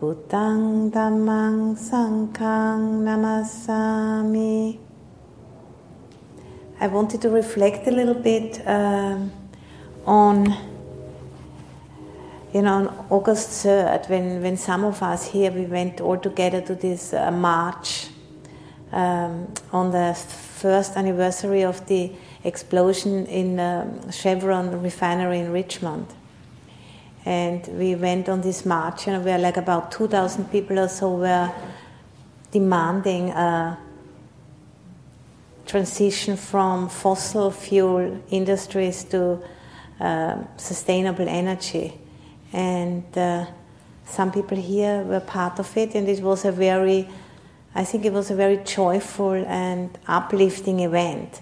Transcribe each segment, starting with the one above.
Buddhang Dhammang Sanghang Namasami. I wanted to reflect a little bit um, on, you know, on August 3rd, when, when some of us here, we went all together to this uh, march um, on the first anniversary of the explosion in um, Chevron refinery in Richmond and we went on this march. Know, we were like about 2,000 people or so were demanding a transition from fossil fuel industries to uh, sustainable energy. And uh, some people here were part of it, and it was a very, I think it was a very joyful and uplifting event.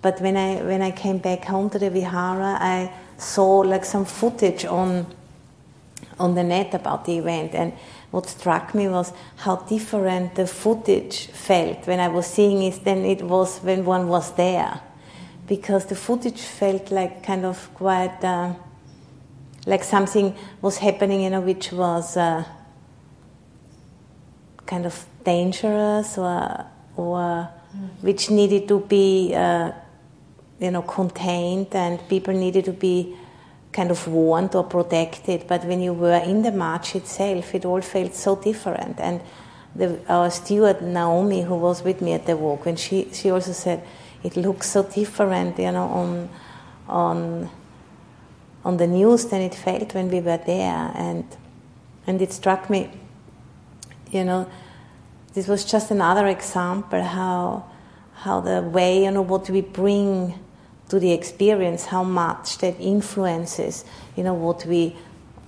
But when I when I came back home to the Vihara, I saw like some footage on on the net about the event and what struck me was how different the footage felt when I was seeing it than it was when one was there because the footage felt like kind of quite uh, like something was happening you know which was uh, kind of dangerous or or mm. which needed to be uh, you know, contained and people needed to be kind of warned or protected. But when you were in the march itself, it all felt so different. And the, our steward Naomi, who was with me at the walk, when she she also said it looks so different, you know, on on on the news than it felt when we were there. And and it struck me, you know, this was just another example how how the way you know what we bring to the experience how much that influences you know what we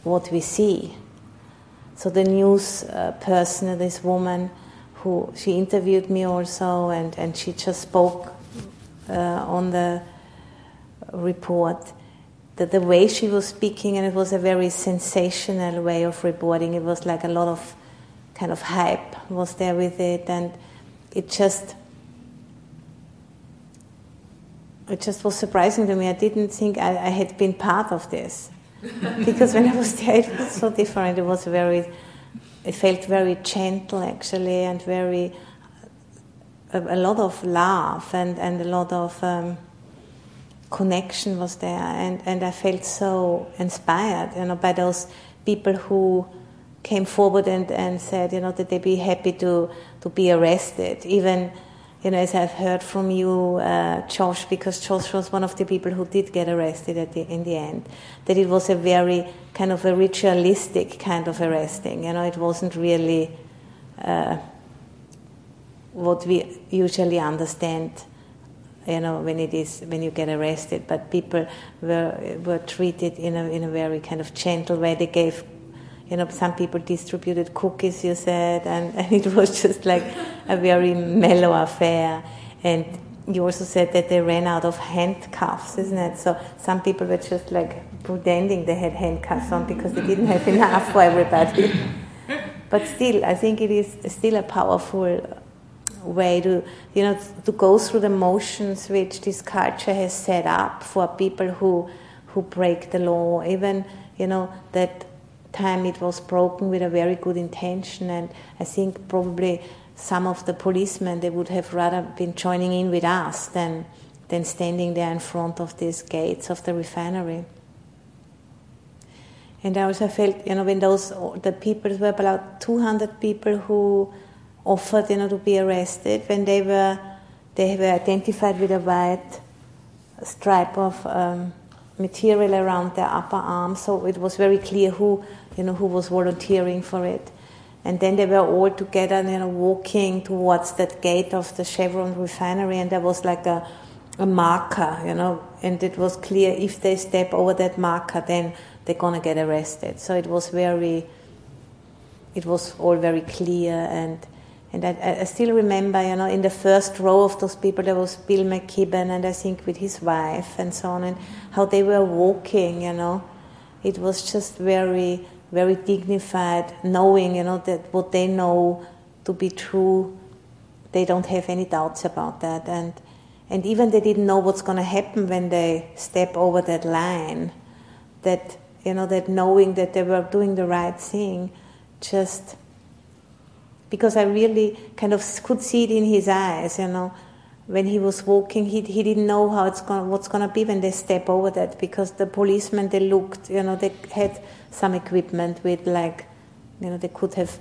what we see. So the news uh, person this woman who she interviewed me also and, and she just spoke uh, on the report that the way she was speaking and it was a very sensational way of reporting it was like a lot of kind of hype was there with it and it just it just was surprising to me. I didn't think I, I had been part of this because when I was there, it was so different. It was very, it felt very gentle actually, and very a, a lot of love and and a lot of um, connection was there, and and I felt so inspired, you know, by those people who came forward and, and said, you know, that they'd be happy to to be arrested, even you know, as I've heard from you, uh, Josh, because Josh was one of the people who did get arrested at the, in the end, that it was a very kind of a ritualistic kind of arresting. You know, it wasn't really uh, what we usually understand. You know, when it is when you get arrested, but people were were treated in a in a very kind of gentle way. They gave you know, some people distributed cookies, you said, and, and it was just like a very mellow affair. And you also said that they ran out of handcuffs, isn't it? So some people were just like pretending they had handcuffs on because they didn't have enough for everybody. but still, I think it is still a powerful way to, you know, to go through the motions which this culture has set up for people who, who break the law. Even, you know, that time it was broken with a very good intention, and I think probably some of the policemen they would have rather been joining in with us than than standing there in front of these gates of the refinery. And I also felt, you know, when those the people were about 200 people who offered, you know, to be arrested when they were they were identified with a white stripe of um, material around their upper arm, so it was very clear who you know, who was volunteering for it. And then they were all together, you know, walking towards that gate of the Chevron refinery, and there was like a, a marker, you know, and it was clear if they step over that marker, then they're gonna get arrested. So it was very, it was all very clear and and I, I, still remember, you know, in the first row of those people there was Bill McKibben and I think with his wife and so on and how they were walking, you know. It was just very, very dignified, knowing, you know, that what they know to be true, they don't have any doubts about that. And and even they didn't know what's going to happen when they step over that line. That you know, that knowing that they were doing the right thing, just because I really kind of could see it in his eyes, you know. When he was walking, he, he didn't know how it's going, what's going to be when they step over that because the policemen, they looked, you know, they had some equipment with like, you know, they could have,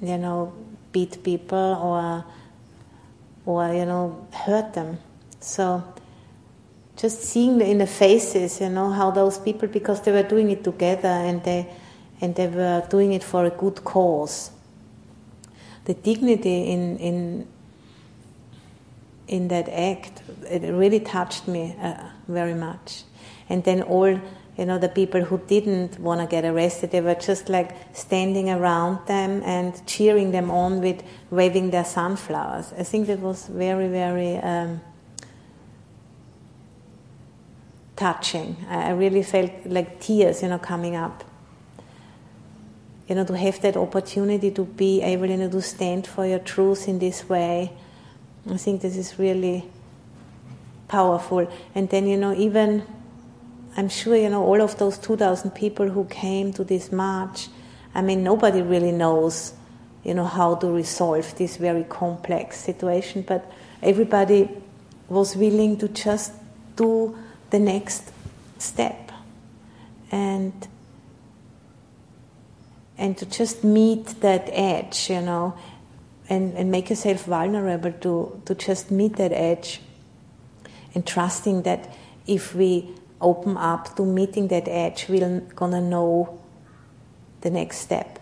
you know, beat people or, or, you know, hurt them. So just seeing in the faces, you know, how those people, because they were doing it together and they, and they were doing it for a good cause the dignity in in in that act it really touched me uh, very much. And then all you know the people who didn't want to get arrested they were just like standing around them and cheering them on with waving their sunflowers. I think that was very very um, touching. I really felt like tears you know coming up. You know, to have that opportunity to be able, you know, to stand for your truth in this way. I think this is really powerful. And then, you know, even I'm sure, you know, all of those 2,000 people who came to this march, I mean, nobody really knows, you know, how to resolve this very complex situation, but everybody was willing to just do the next step. And and to just meet that edge, you know, and, and make yourself vulnerable to, to just meet that edge and trusting that if we open up to meeting that edge, we're gonna know the next step.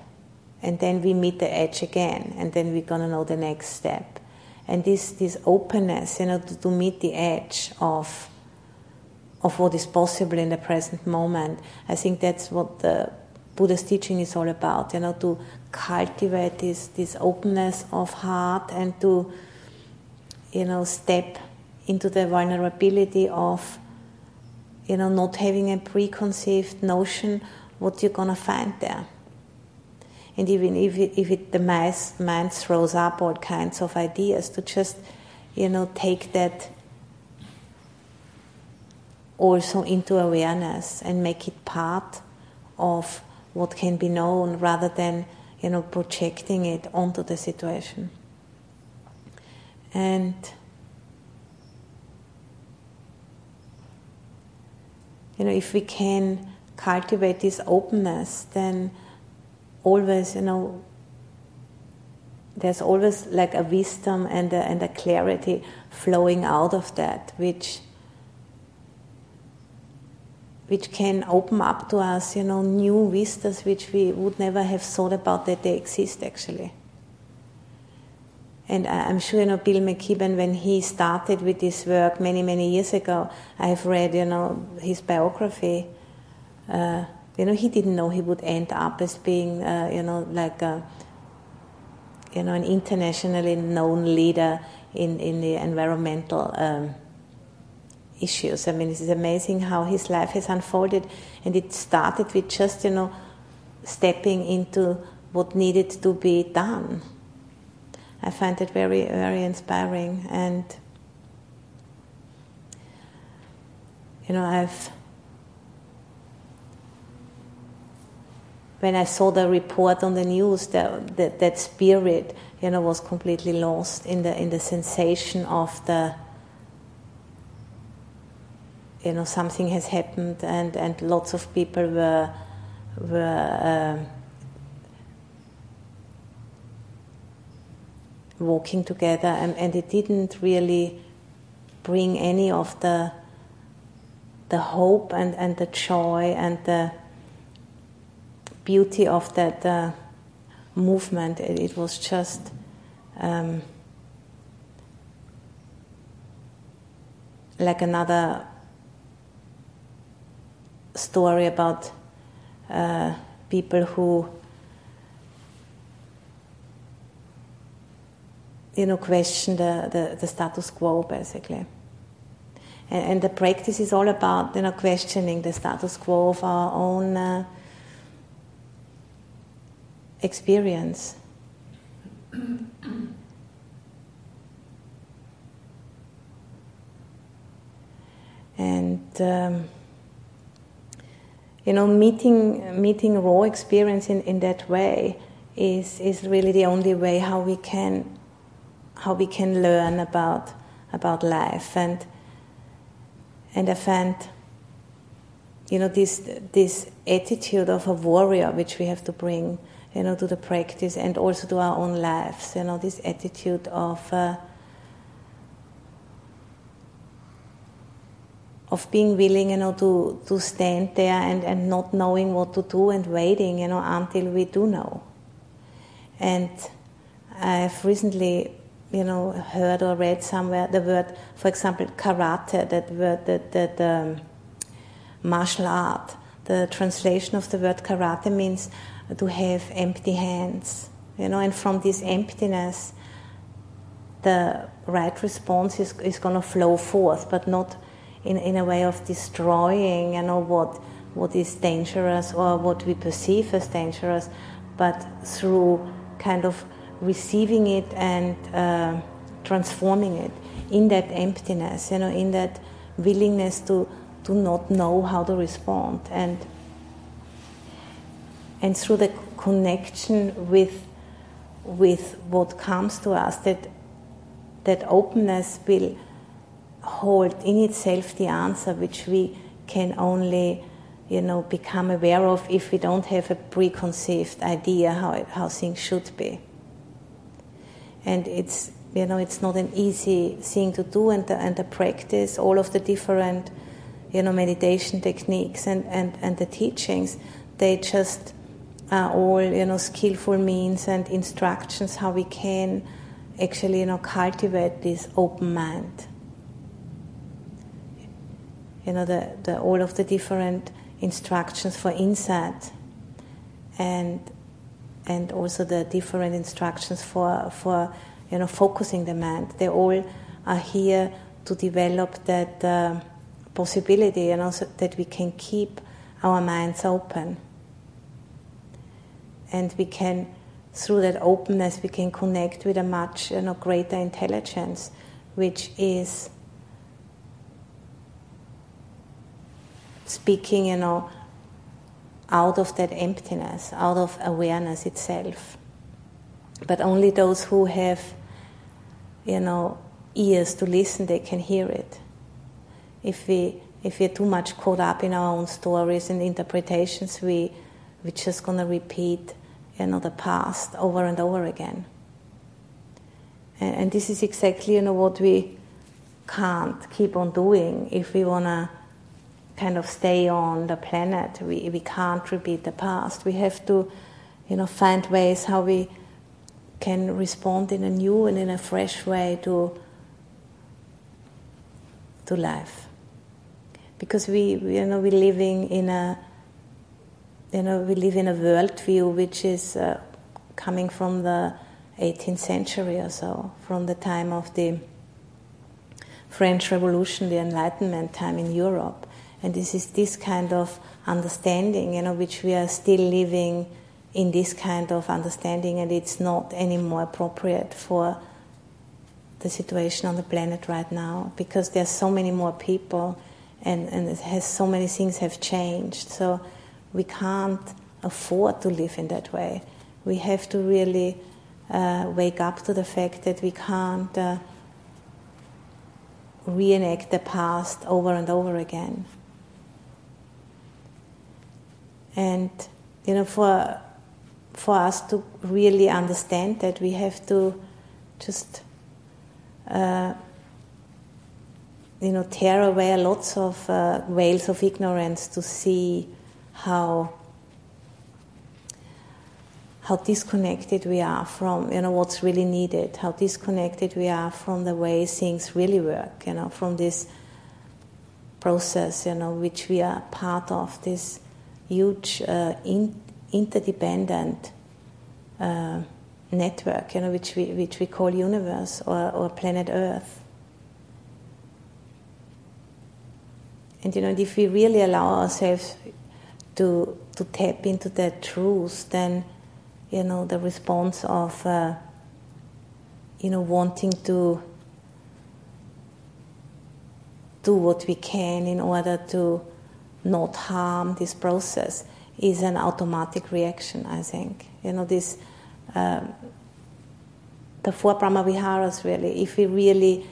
And then we meet the edge again, and then we're gonna know the next step. And this, this openness, you know, to, to meet the edge of, of what is possible in the present moment, I think that's what the Buddha's teaching is all about, you know, to cultivate this, this openness of heart and to, you know, step into the vulnerability of, you know, not having a preconceived notion what you're gonna find there. And even if it, if it, the mind throws up all kinds of ideas, to just, you know, take that also into awareness and make it part of what can be known rather than you know projecting it onto the situation. And you know if we can cultivate this openness then always you know there's always like a wisdom and a, and a clarity flowing out of that which which can open up to us, you know, new vistas which we would never have thought about that they exist actually. And I'm sure, you know, Bill McKibben, when he started with this work many, many years ago, I've read, you know, his biography. Uh, you know, he didn't know he would end up as being, uh, you know, like a, you know, an internationally known leader in, in the environmental um, issues. I mean, it is amazing how his life has unfolded, and it started with just, you know, stepping into what needed to be done. I find it very, very inspiring, and you know, I've when I saw the report on the news, that, that, that spirit, you know, was completely lost in the in the sensation of the you know something has happened and, and lots of people were were uh, walking together and, and it didn't really bring any of the the hope and, and the joy and the beauty of that uh, movement. It, it, was just um, like another story about uh, people who, you know, question the, the, the status quo basically. And, and, the practice is all about, you know, questioning the status quo of our own uh, experience. and um, you know, meeting meeting raw experience in, in that way is is really the only way how we can how we can learn about about life. And and I find you know this this attitude of a warrior which we have to bring you know to the practice and also to our own lives you know this attitude of uh, of being willing, you know, to, to stand there and, and not knowing what to do and waiting, you know, until we do know. And I've recently, you know, heard or read somewhere the word, for example, karate, that word, that, that um, martial art. The translation of the word karate means to have empty hands, you know, and from this emptiness, the right response is, is going to flow forth, but not in, in a way of destroying, you know, what, what is dangerous or what we perceive as dangerous, but through kind of receiving it and uh, transforming it in that emptiness, you know, in that willingness to, to not know how to respond. And, and through the connection with, with what comes to us, that, that openness will hold in itself the answer which we can only you know become aware of if we don't have a preconceived idea how it, how things should be. And it's you know it's not an easy thing to do and the, and the practice all of the different you know meditation techniques and, and, and the teachings they just are all you know skillful means and instructions how we can actually you know cultivate this open mind you know, the, the, all of the different instructions for insight and and also the different instructions for for you know focusing the mind. They all are here to develop that uh, possibility, you know, so that we can keep our minds open, and we can through that openness we can connect with a much you know greater intelligence, which is speaking, you know, out of that emptiness, out of awareness itself. But only those who have, you know, ears to listen, they can hear it. If we if we're too much caught up in our own stories and interpretations, we we're just gonna repeat, you know, the past over and over again. And, and this is exactly, you know, what we can't keep on doing if we wanna kind of stay on the planet. We, we can't repeat the past. We have to, you know, find ways how we can respond in a new and in a fresh way to to life. Because we, you know, we're living in a, you know, we live in a worldview which is uh, coming from the 18th century or so, from the time of the French Revolution, the Enlightenment time in Europe. And this is this kind of understanding, you know, which we are still living in this kind of understanding, and it's not any more appropriate for the situation on the planet right now because there's so many more people and, and it has so many things have changed. So we can't afford to live in that way. We have to really uh, wake up to the fact that we can't uh, reenact the past over and over again. And you know, for for us to really understand that, we have to just uh, you know tear away lots of uh, veils of ignorance to see how how disconnected we are from you know what's really needed, how disconnected we are from the way things really work, you know, from this process, you know, which we are part of, this huge uh, in, interdependent uh, network, you know, which we, which we call universe or, or planet Earth. And you know, if we really allow ourselves to to tap into that truth, then you know the response of uh, you know wanting to do what we can in order to not harm this process is an automatic reaction. I think you know this. Um, the four Brahmaviharas really, if we really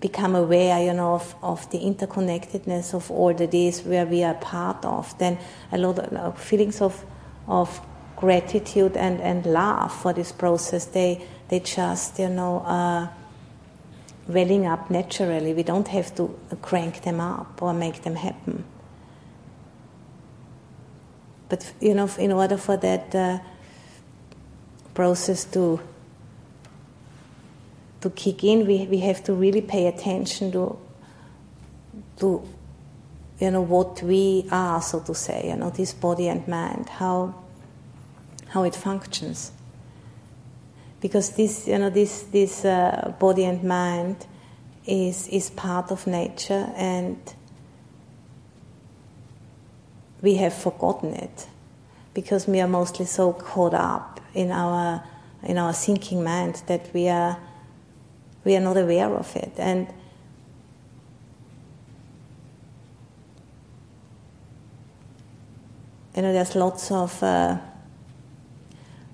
become aware, you know, of, of the interconnectedness of all that is where we are part of, then a lot of feelings of, of gratitude and, and love for this process, they, they just, you know, uh, welling up naturally. We don't have to crank them up or make them happen. But, you know, in order for that uh, process to to kick in, we, we have to really pay attention to, to you know, what we are, so to say, you know, this body and mind, how, how it functions. Because this, you know, this, this uh, body and mind is, is part of nature and we have forgotten it because we are mostly so caught up in our, in our thinking mind that we are we are not aware of it. And you know, there's lots of uh,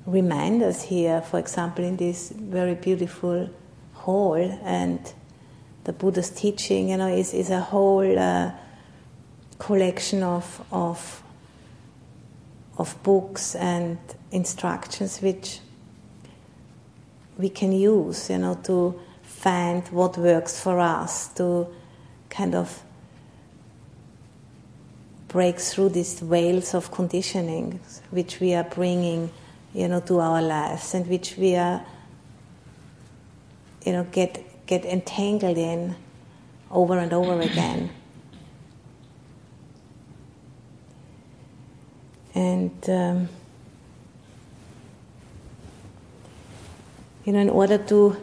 reminders here. For example, in this very beautiful hall, and the Buddha's teaching, you know, is is a whole uh, collection of of of books and instructions which we can use, you know, to find what works for us to kind of break through these veils of conditioning which we are bringing you know to our lives and which we are you know get get entangled in over and over again. And um, you know in order to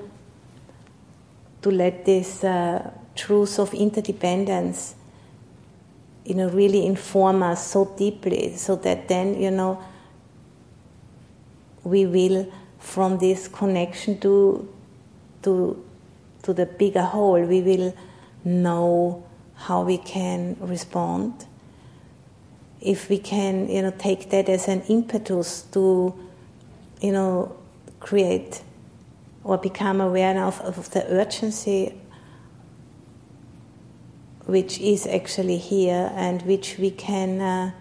to let this uh, truth of interdependence, you know, really inform us so deeply, so that then, you know, we will, from this connection to to to the bigger whole, we will know how we can respond. If we can, you know, take that as an impetus to, you know, create or become aware of, of the urgency which is actually here and which we can uh,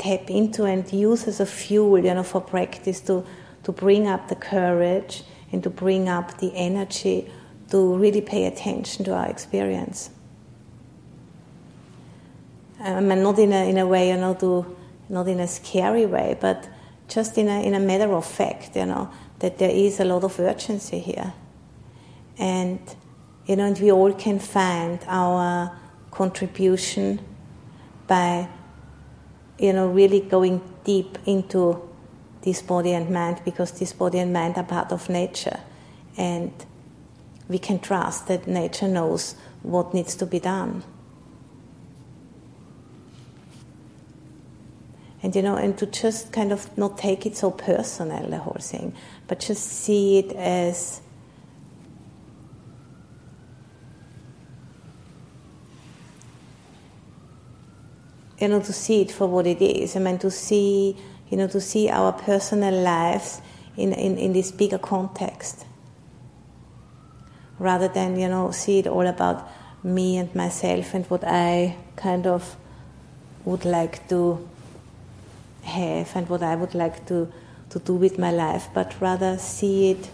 tap into and use as a fuel, you know, for practice to, to bring up the courage and to bring up the energy to really pay attention to our experience. Um, I mean, not in a, in a way, you know, to, not in a scary way, but just in a, in a matter of fact, you know, that there is a lot of urgency here. And, you know, and we all can find our contribution by, you know, really going deep into this body and mind because this body and mind are part of nature. And we can trust that nature knows what needs to be done. and you know and to just kind of not take it so personal the whole thing but just see it as you know to see it for what it is. I mean to see you know to see our personal lives in, in, in this bigger context. Rather than you know see it all about me and myself and what i kind of would like to have and what I would like to, to do with my life, but rather see it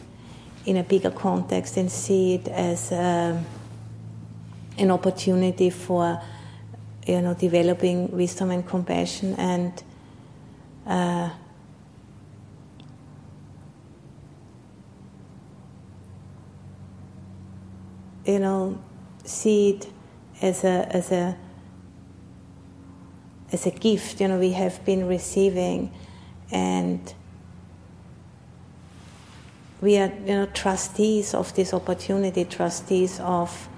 in a bigger context and see it as um, an opportunity for you know developing wisdom and compassion and uh, you know see it as a as a as a gift, you know, we have been receiving, and we are you know trustees of this opportunity, trustees of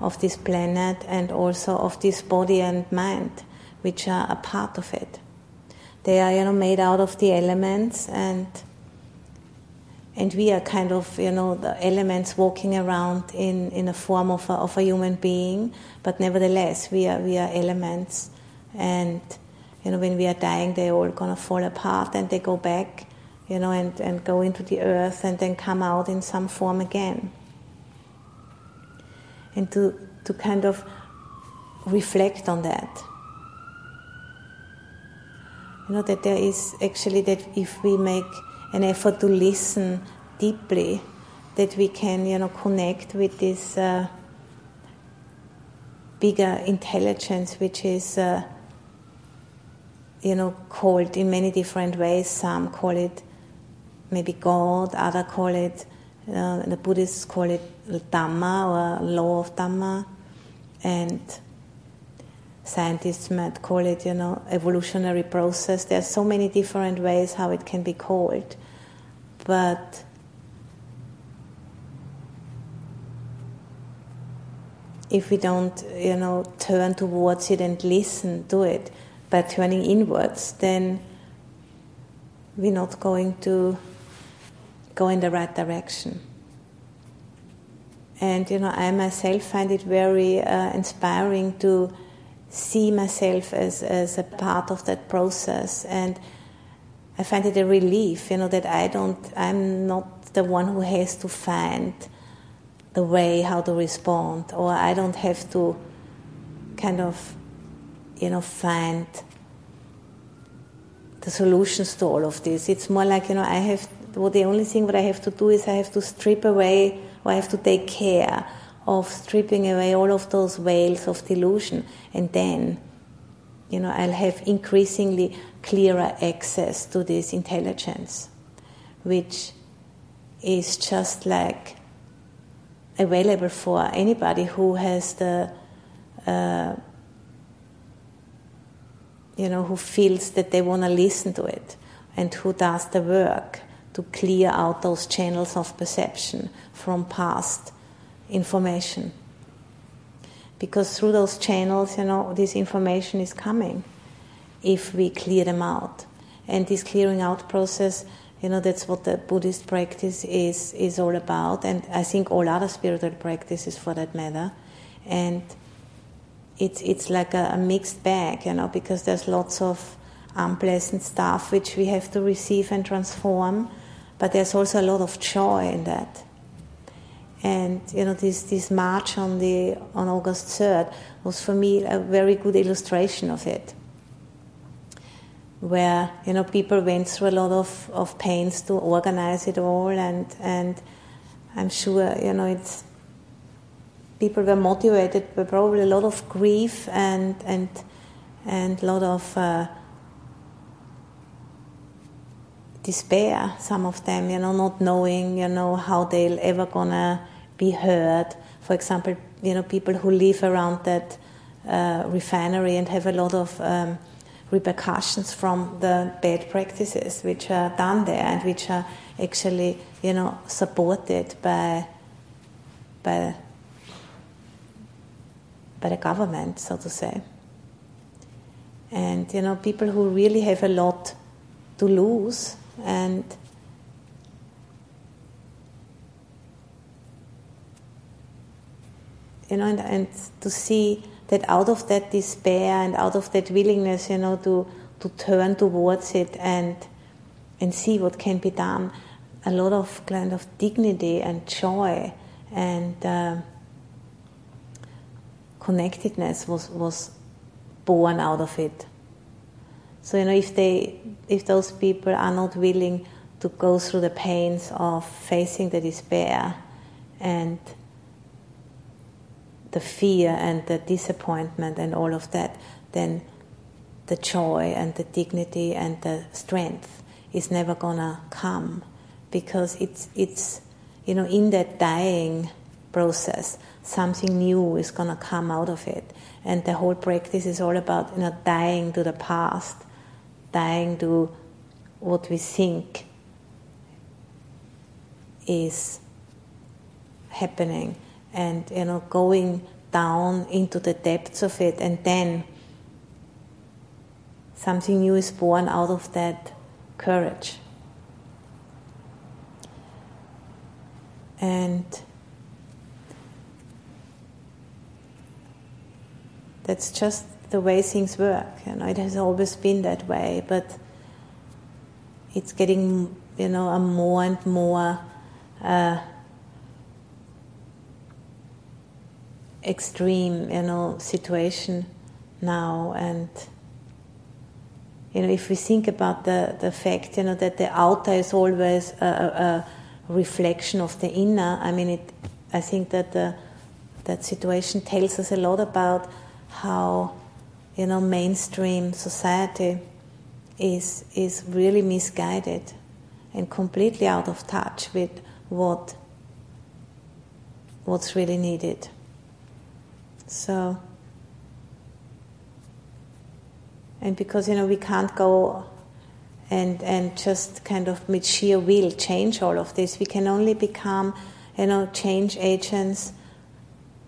of this planet and also of this body and mind, which are a part of it. They are you know made out of the elements and and we are kind of you know the elements walking around in, in a form of a, of a human being, but nevertheless we are we are elements and you know when we are dying they're all gonna fall apart and they go back you know, and, and go into the earth and then come out in some form again. And to, to kind of reflect on that. You know, that there is actually that if we make an effort to listen deeply, that we can, you know, connect with this uh, bigger intelligence, which is, uh, you know, called in many different ways. Some call it maybe God, others call it, uh, the Buddhists call it Dhamma or law of Dhamma, and scientists might call it, you know, evolutionary process. There are so many different ways how it can be called, but if we don't, you know, turn towards it and listen to it by turning inwards, then we're not going to go in the right direction. And you know, I myself find it very uh, inspiring to see myself as, as a part of that process. And I find it a relief, you know, that I don't, I'm not the one who has to find the way how to respond, or I don't have to kind of, you know, find the solutions to all of this. It's more like, you know, I have well, the only thing that I have to do is I have to strip away, or I have to take care of stripping away all of those veils of delusion, and then, you know, I'll have increasingly clearer access to this intelligence, which is just like available for anybody who has the uh, you know who feels that they want to listen to it and who does the work to clear out those channels of perception from past information. Because through those channels, you know, this information is coming if we clear them out. And this clearing out process, you know, that's what the Buddhist practice is, is all about, and I think all other spiritual practices for that matter. And it's, it's like a, a mixed bag, you know, because there's lots of unpleasant stuff which we have to receive and transform but there's also a lot of joy in that. And you know, this, this march on the on August 3rd was for me a very good illustration of it. Where you know people went through a lot of, of pains to organize it all, and and I'm sure you know it's people were motivated by probably a lot of grief and and and a lot of uh, despair, some of them, you know, not knowing, you know, how they'll ever gonna be heard. For example, you know, people who live around that uh, refinery and have a lot of um, repercussions from the bad practices which are done there and which are actually, you know, supported by by by the government, so to say. And you know, people who really have a lot to lose and you know, and, and, to see that out of that despair and out of that willingness, you know, to to turn towards it and and see what can be done, a lot of kind of dignity and joy and uh, connectedness was was born out of it. So you know, if they, if those people are not willing to go through the pains of facing the despair and the fear and the disappointment and all of that, then the joy and the dignity and the strength is never gonna come because it's it's you know in that dying process something new is gonna come out of it. And the whole practice is all about you know dying to the past dying to what we think is happening and you know going down into the depths of it. And then something new is born out of that courage. And that's just the way things work you know it has always been that way but it's getting you know a more and more uh, extreme, you know, situation now. And you know, if we think about the the fact, you know, that the outer is always a, a reflection of the inner. I mean, it. I think that the that situation tells us a lot about how you know mainstream society is is really misguided and completely out of touch with what what's really needed. So, and because you know we can't go and and just kind of with sheer will change all of this, we can only become you know change agents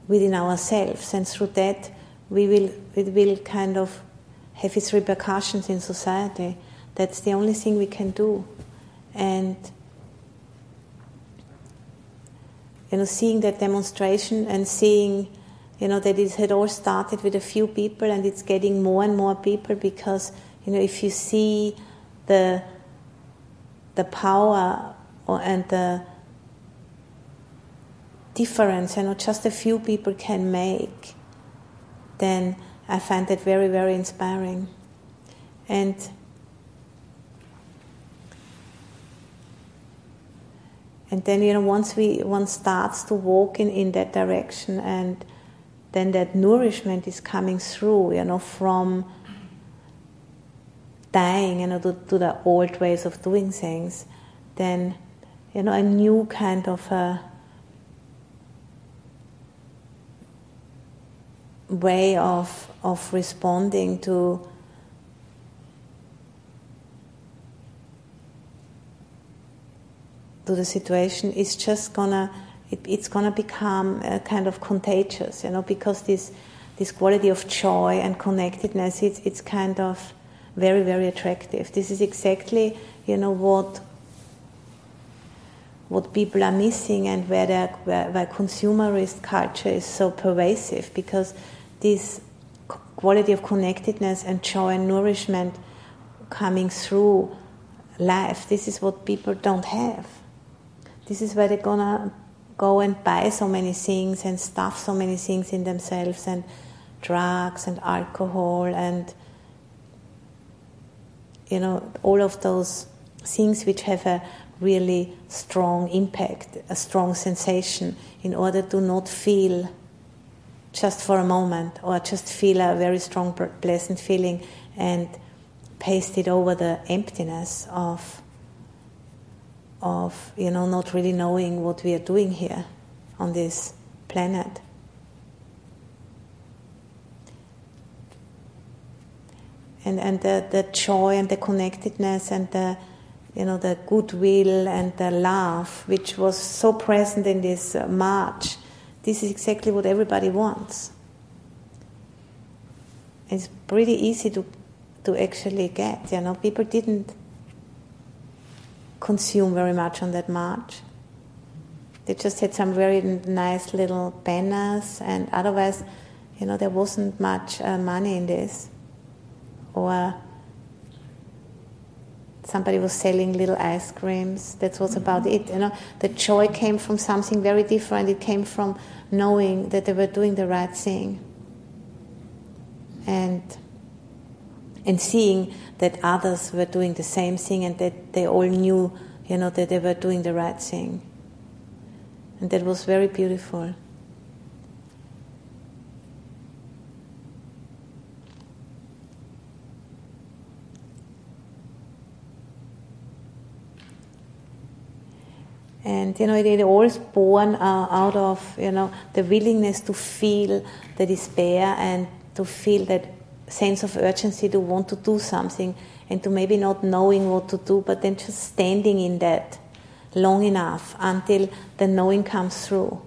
within ourselves, and through that we will it will kind of have its repercussions in society. That's the only thing we can do, and you know, seeing that demonstration and seeing you know, that it had all started with a few people and it's getting more and more people because, you know, if you see the, the power or, and the difference, you know, just a few people can make, then I find that very, very inspiring. And and then you know once we one starts to walk in, in that direction and then that nourishment is coming through, you know, from dying, you know, to, to the old ways of doing things, then, you know, a new kind of a way of of responding to to the situation is just gonna it, it's to become uh, kind of contagious, you know, because this this quality of joy and connectedness, it's it's kind of very very attractive. This is exactly you know what what people are missing and where, where, where consumerist culture is so pervasive because this quality of connectedness and joy and nourishment coming through life. This is what people don't have. This is where they're gonna go and buy so many things and stuff so many things in themselves and drugs and alcohol and you know all of those things which have a really strong impact, a strong sensation, in order to not feel just for a moment or just feel a very strong, pleasant feeling and paste it over the emptiness of of you know not really knowing what we are doing here on this planet. And, and the, the joy and the connectedness and the you know the goodwill and the love which was so present in this uh, march this is exactly what everybody wants it's pretty easy to to actually get you know people didn't consume very much on that march. They just had some very nice little banners, and otherwise, you know, there wasn't much uh, money in this. Or somebody was selling little ice creams. That was about it. You know, the joy came from something very different. It came from knowing that they were doing the right thing, and and seeing that others were doing the same thing and that they all knew, you know, that they were doing the right thing. And that was very beautiful. And you know it, it all is born uh, out of you know the willingness to feel the despair and to feel that sense of urgency to want to do something and to maybe not knowing what to do, but then just standing in that, long enough until the knowing comes through.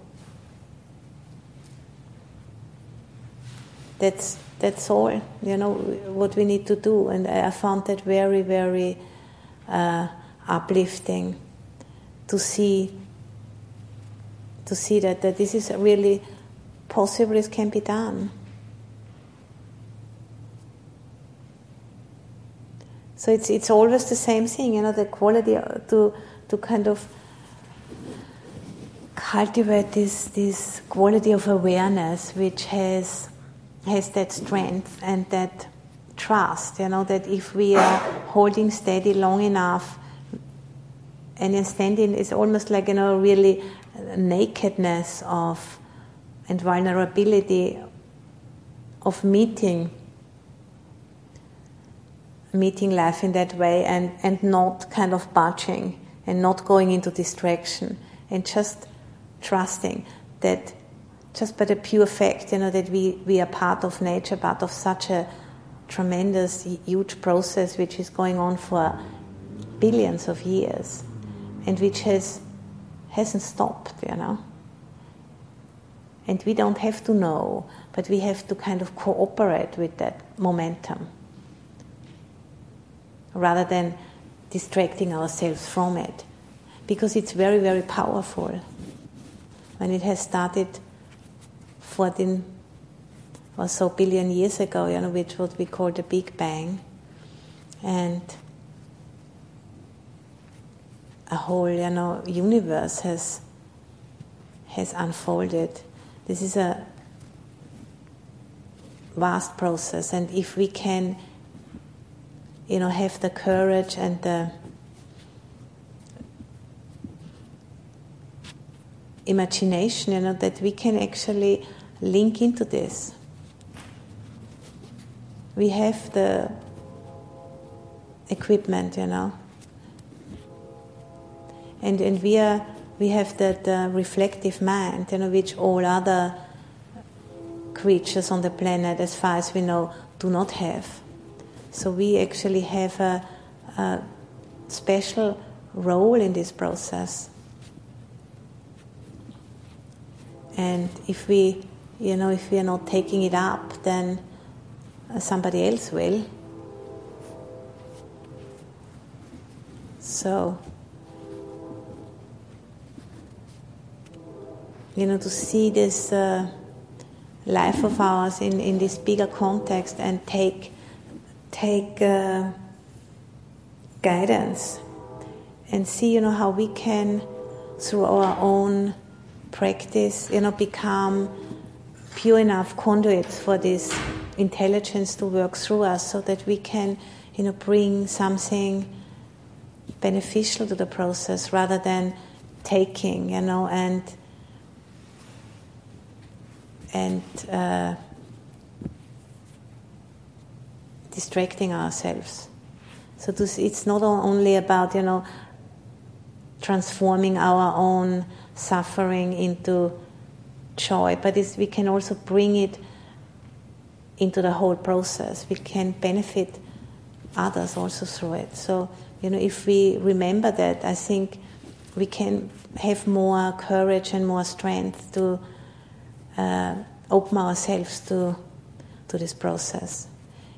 That's that's all you know what we need to do, and I found that very very uh, uplifting to see to see that, that this is really possible. It can be done. So it's it's always the same thing, you know, the quality uh, to to kind of cultivate this this quality of awareness which has has that strength and that trust, you know, that if we are holding steady long enough and standing is almost like you know really nakedness of and vulnerability of meeting meeting life in that way and, and not kind of budging and not going into distraction and just trusting that just by the pure fact, you know, that we, we are part of nature, part of such a tremendous, huge process which is going on for billions of years and which has hasn't stopped, you know. And we don't have to know, but we have to kind of cooperate with that momentum rather than distracting ourselves from it. Because it's very, very powerful. When it has started 14 or so billion years ago, you know, which what we call the Big Bang, and a whole, you know, universe has has unfolded. This is a vast process, and if we can you know, have the courage and the imagination, you know, that we can actually link into this. We have the equipment, you know, and and we are we have that uh, reflective mind, you know, which all other creatures on the planet, as far as we know, do not have. So we actually have a, a special role in this process. And if we, you know, if we are not taking it up, then somebody else will. So, you know, to see this uh, life of ours in, in this bigger context and take take uh, guidance and see, you know, how we can, through our own practice, you know, become pure enough conduits for this intelligence to work through us so that we can, you know, bring something beneficial to the process rather than taking, you know, and and uh, distracting ourselves. So this, it's not only about, you know, transforming our own suffering into joy, but we can also bring it into the whole process. We can benefit others also through it. So, you know, if we remember that, I think we can have more courage and more strength to uh, open ourselves to, to this process.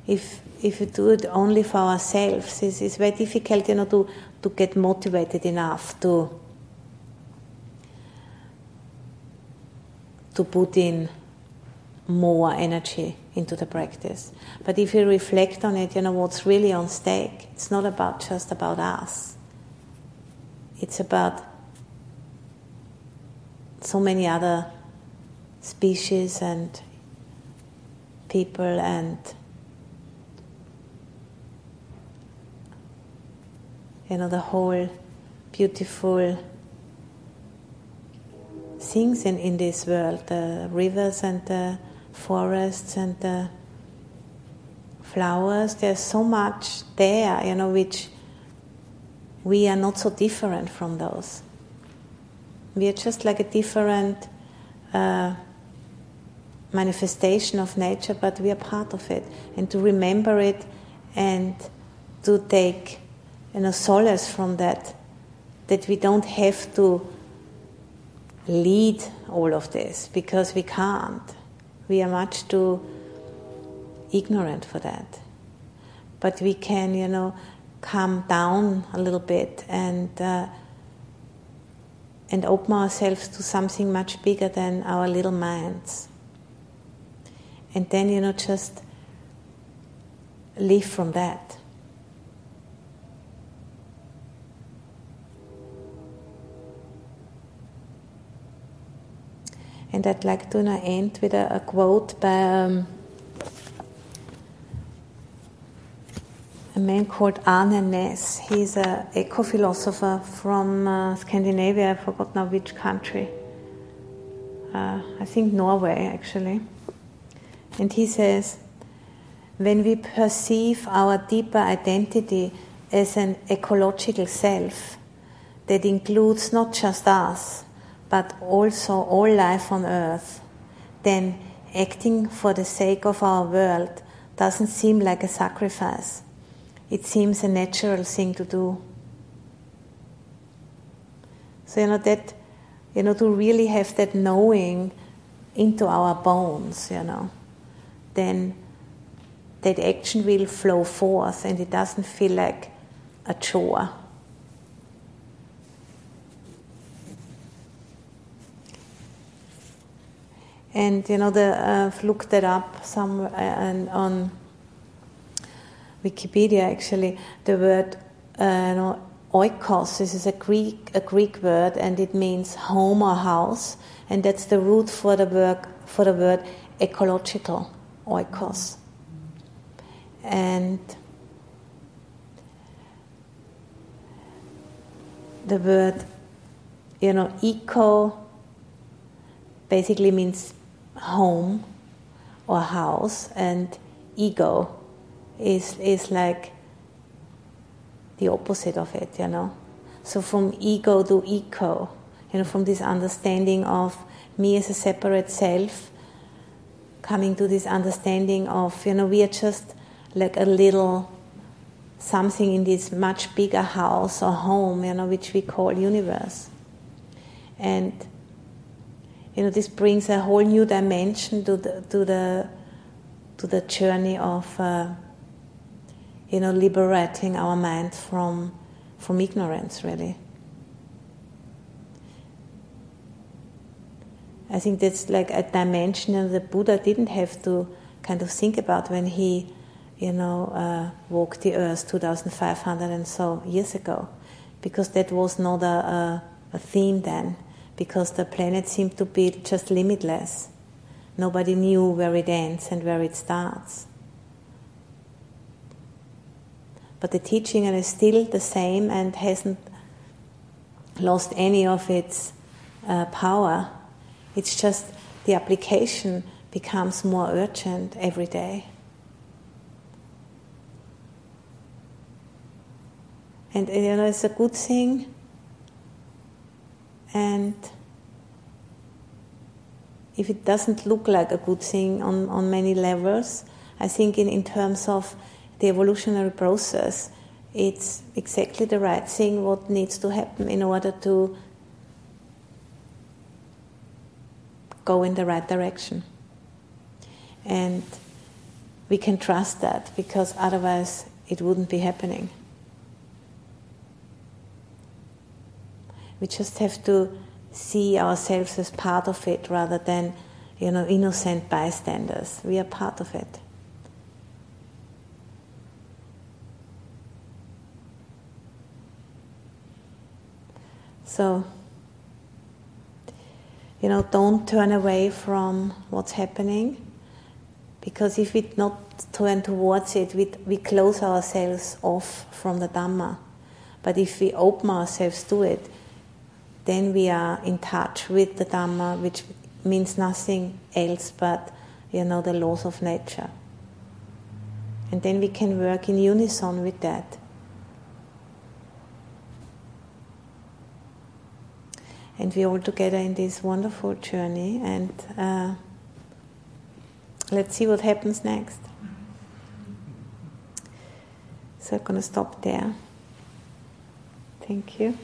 If if we do it only for ourselves, it's, it's very difficult, you know, to, to get motivated enough to to put in more energy into the practice. But if you reflect on it, you know what's really on stake. It's not about just about us. It's about so many other species and people and you know, the whole beautiful things in, in this world the rivers and the forests and the flowers. There's so much there, you know, which we are not so different from those. We are just like a different uh, manifestation of nature, but we are part of it. And to remember it and to take you know, solace from that that we don't have to lead all of this because we can't. We are much too ignorant for that. But we can, you know, calm down a little bit and uh, and open ourselves to something much bigger than our little minds. And then, you know, just live from that. And I'd like to now end with a, a quote by um, a man called Arne Næss. He's an eco-philosopher from uh, Scandinavia. I forgot now which country. Uh, I think Norway, actually. And he says, when we perceive our deeper identity as an ecological self that includes not just us, but also all life on earth, then acting for the sake of our world doesn't seem like a sacrifice it seems a natural thing to do. So, you know, that, you know, to really have that knowing into our bones, you know, then that action will flow forth and it doesn't feel like a chore. And you know, the, uh, I've looked that up some uh, on Wikipedia actually the word uh, no, oikos. This is a Greek a Greek word, and it means home or house, and that's the root for the word for the word ecological oikos. And the word, you know, eco basically means home or house, and ego is, is like the opposite of it, you know. So from ego to eco, you know, from this understanding of me as a separate self, coming to this understanding of, you know, we are just like a little something in this much bigger house or home, you know, which we call universe. And you know, this brings a whole new dimension to the to the to the journey of uh, you know, liberating our mind from, from ignorance, really. I think that's like a dimension that Buddha didn't have to kind of think about when he, you know, uh, walked the earth 2,500 and so years ago, because that was not a, a, a theme then, because the planet seemed to be just limitless. Nobody knew where it ends and where it starts. but the teaching is still the same and hasn't lost any of its uh, power. It's just the application becomes more urgent every day. And you know, it's a good thing. And if it doesn't look like a good thing on, on many levels, I think in, in terms of the evolutionary process, it's exactly the right thing what needs to happen in order to go in the right direction. And we can trust that because otherwise it wouldn't be happening. We just have to see ourselves as part of it rather than, you know, innocent bystanders. We are part of it. So, you know, don't turn away from what's happening because if we not turn towards it, we, we close ourselves off from the Dhamma. But if we open ourselves to it, then we are in touch with the Dhamma, which means nothing else but, you know, the laws of nature. And then we can work in unison with that. And we're all together in this wonderful journey. And uh, let's see what happens next. So i'm going to stop there. Thank you